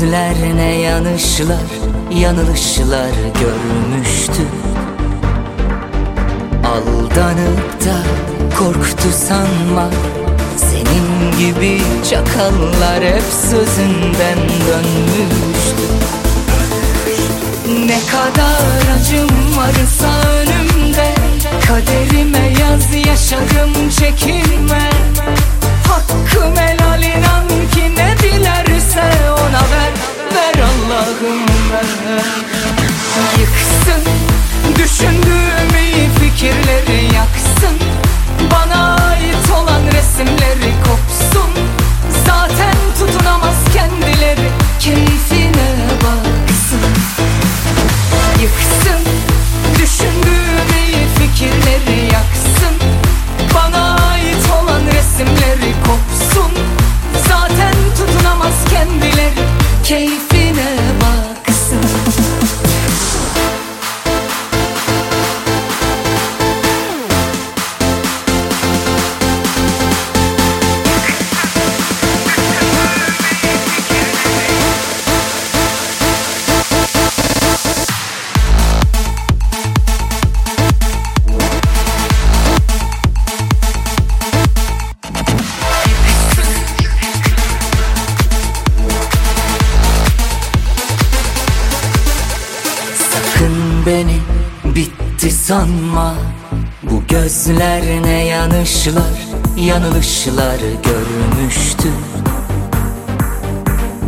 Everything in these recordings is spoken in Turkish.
gözler ne yanışlar yanılışlar görmüştü. Aldanıp da korktu sanma. Senin gibi çakallar hep sözünden dönmüştü. Ne kadar acım varsa önümde Kaderime yaz yaşarım çekinme Hakkım helal inan ki ne dilerse ona ver Ver Allah'ım ver. Yıksın düşündüğüm fikirleri yaksın. Bana ait olan resimleri kopsun. Zaten tutunamaz kendileri keyfine baksın. Yıksın düşündüğüm fikirleri yaksın. Bana ait olan resimleri kopsun tutunamaz kendileri keyfine bitti sanma. Bu gözler ne yanışlar yanılışlar görmüştü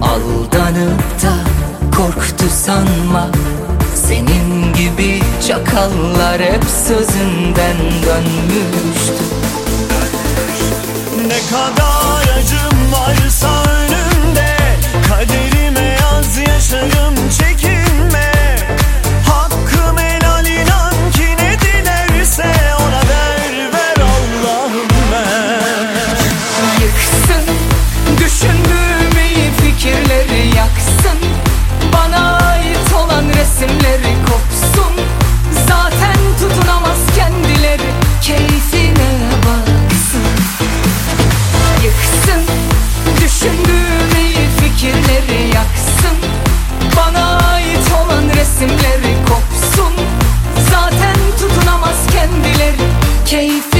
Aldanıp da korktu sanma. Senin gibi çakallar hep sözünden dönmüştü Ne kadar acım varsa önümde Kaderime yaz yaşarım çekinme resimleri kopsun. Zaten tutunamaz kendileri keyfine baksın. Yıksın düşündüğüm fikirleri yaksın. Bana ait olan resimleri kopsun. Zaten tutunamaz kendileri keyfine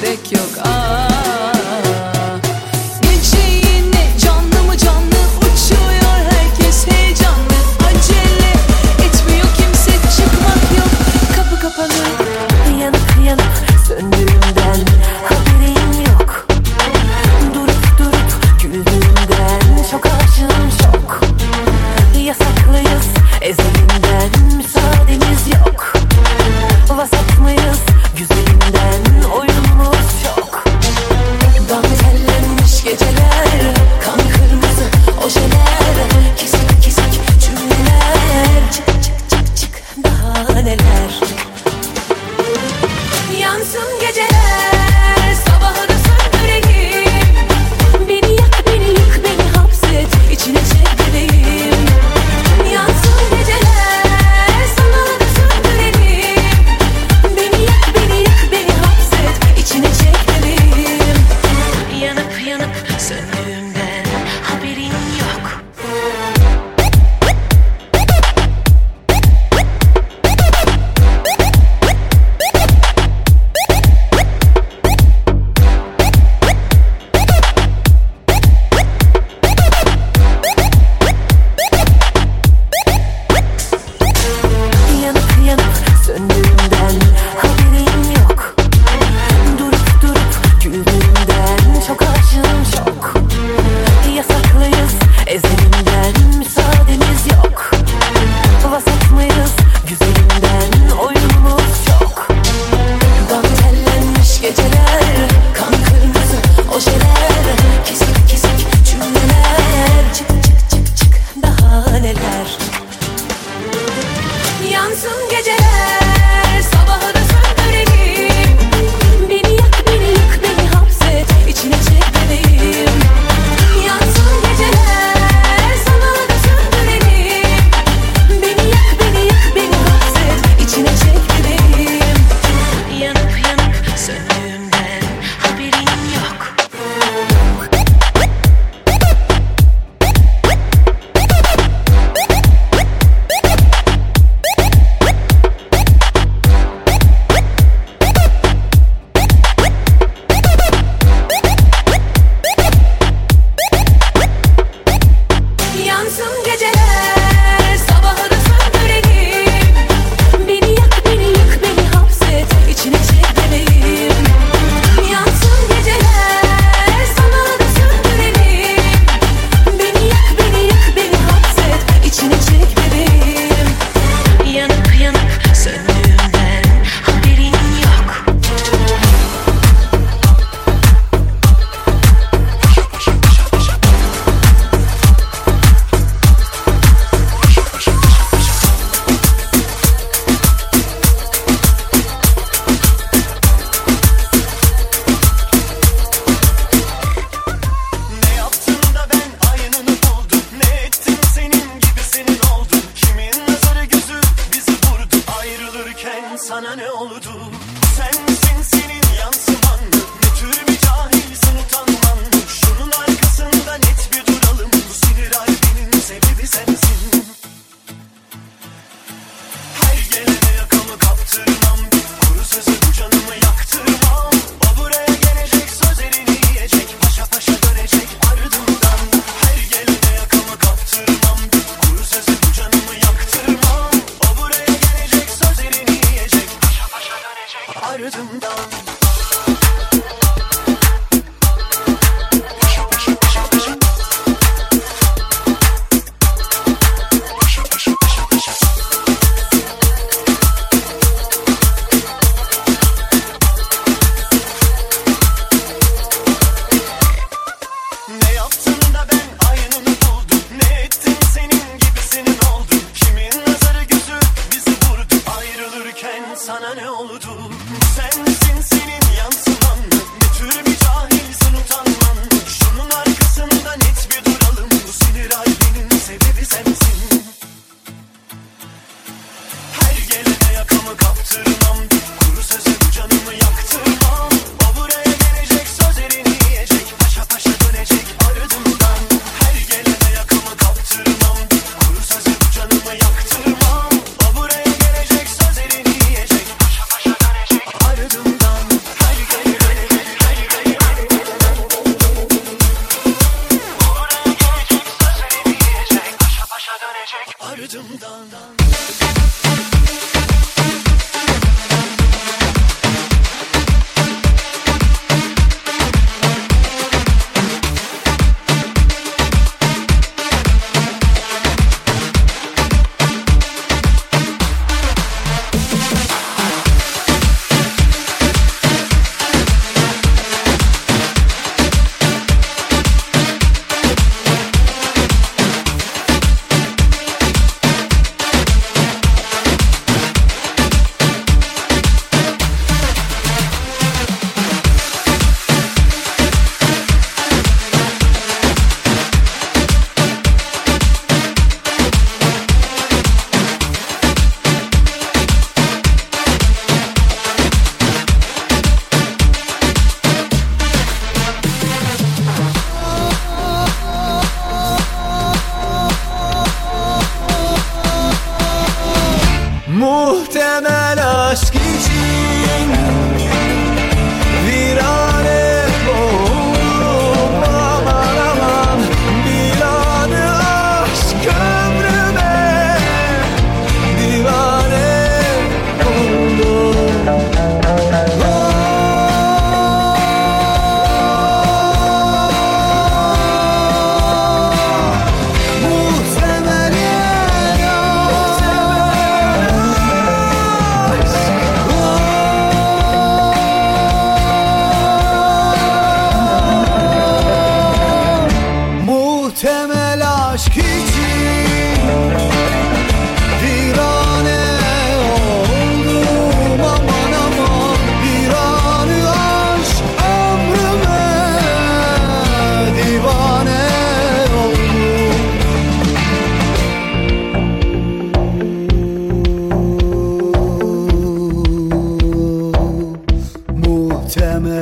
gerek yok. Aa,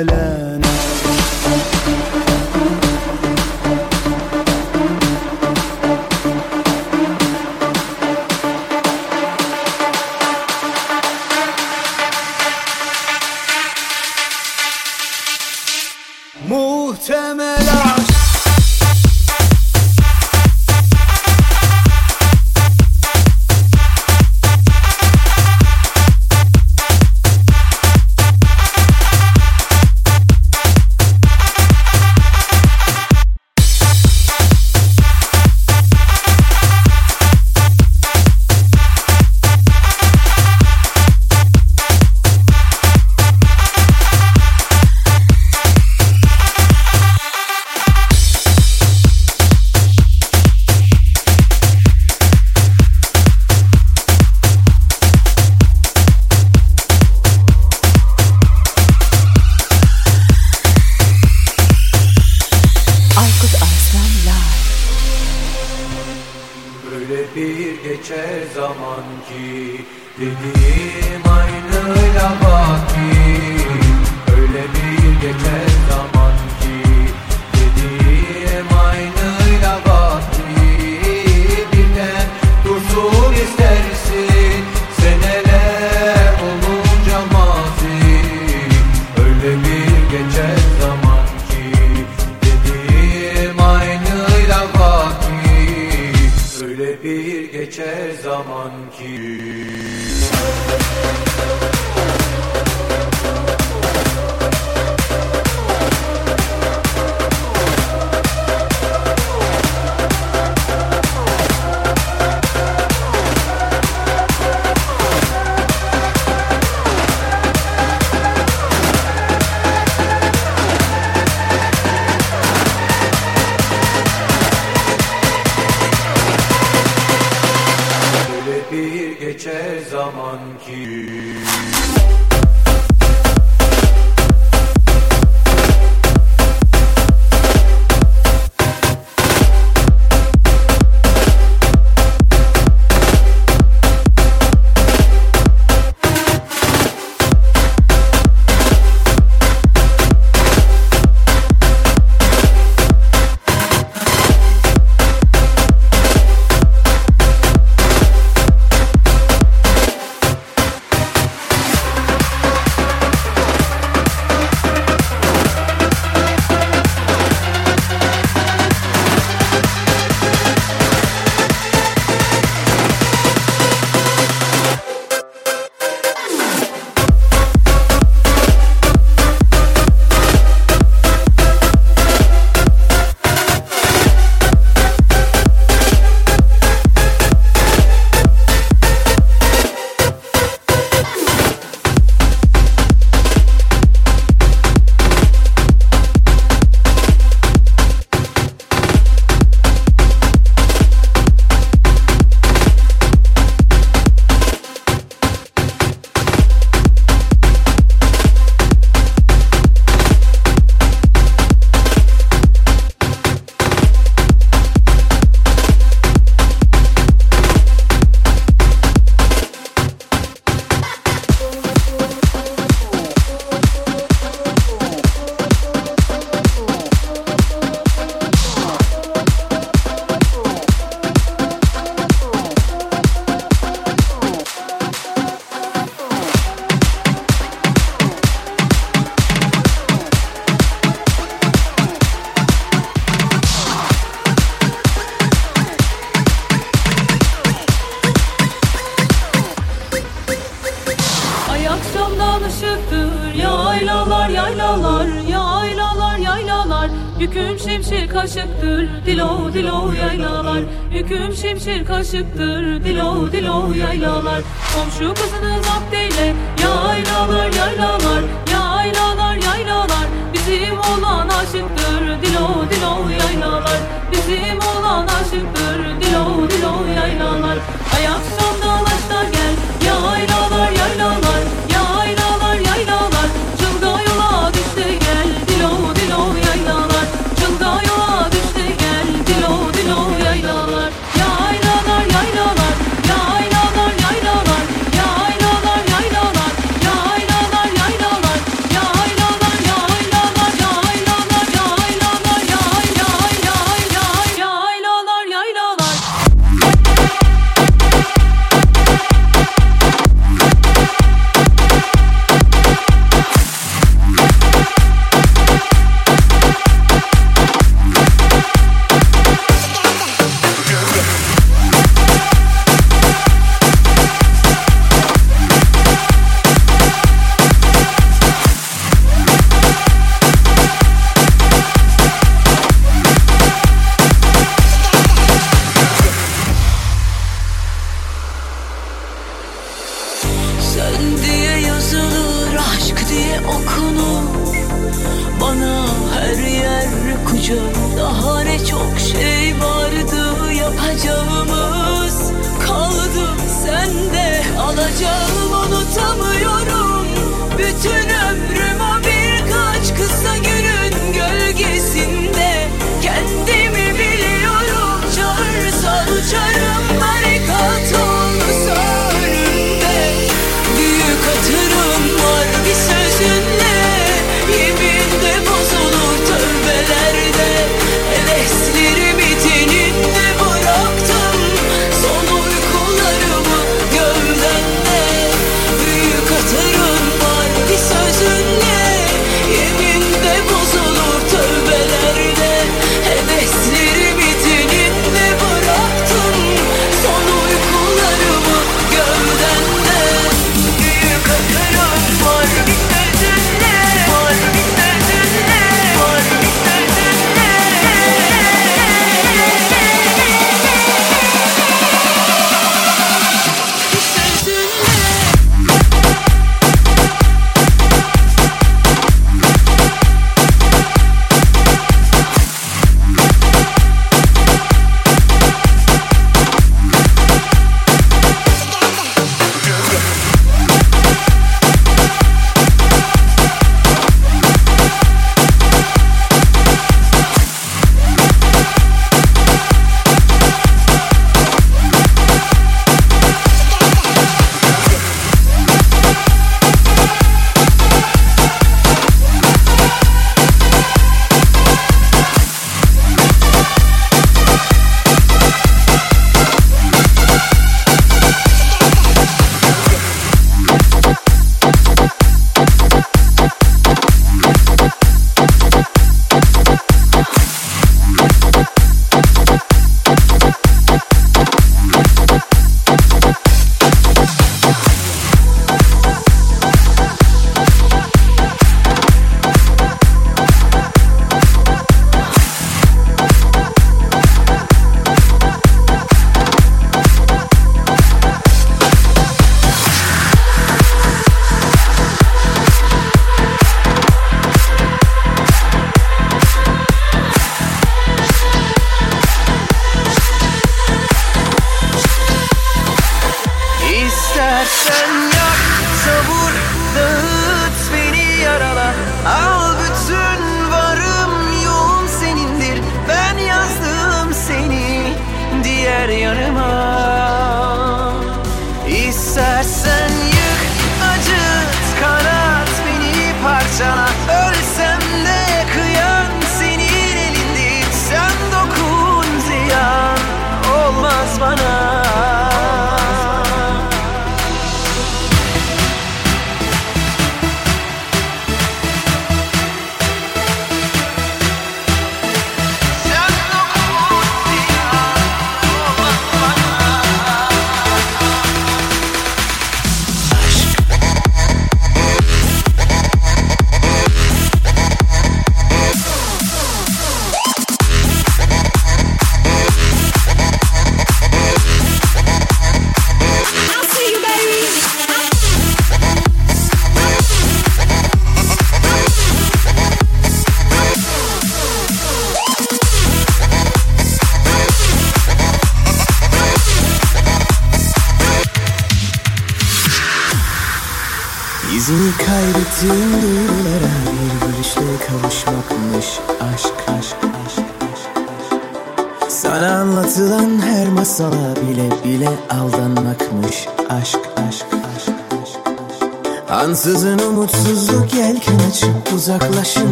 لا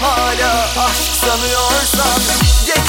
hala aşk sanıyorsan Geçtim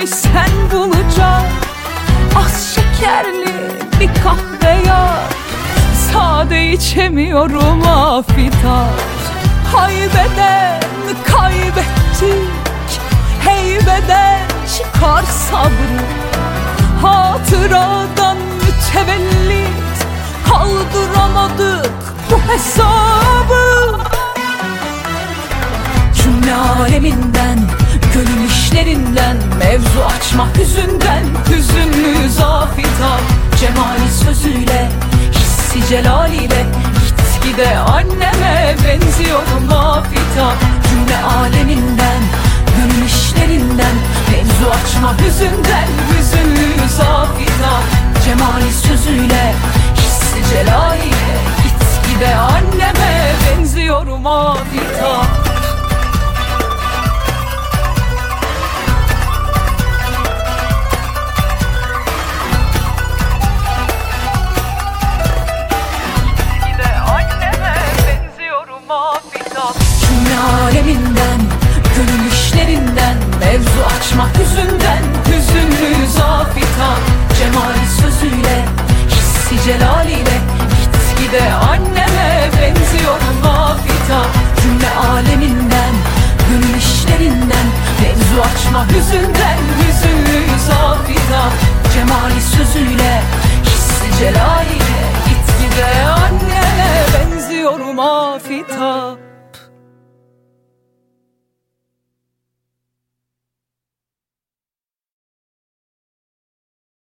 kaybetmiş sen bulacak Az şekerli bir kahve yap. Sade içemiyorum afitat Haybeden kaybettik. Heybeden çıkar sabrı. Hatıradan mütevellit. Kaldıramadık bu hesabı. Cümle aleminden Gönül işlerinden Mevzu açma hüzünden. Hüzünlü zafitan Cemali sözüyle Hissi celaliyle. Gitgide anneme benziyorum afita Cümle aleminden Gönül işlerinden. Mevzu açma hüzünden Hüzünlü zafita Cemali sözüyle Hissi celaliyle. Gitgide anneme benziyorum afita Mevzu açma hüzünden Hüzünlü zafitan Cemali sözüyle Hissi celaliyle Gitgide anneme benziyorum afita Cümle aleminden Gönül işlerinden Mevzu açma hüzünden Hüzünlü zafitan Cemali sözüyle Hissi celaliyle Gitgide anneme benziyorum afita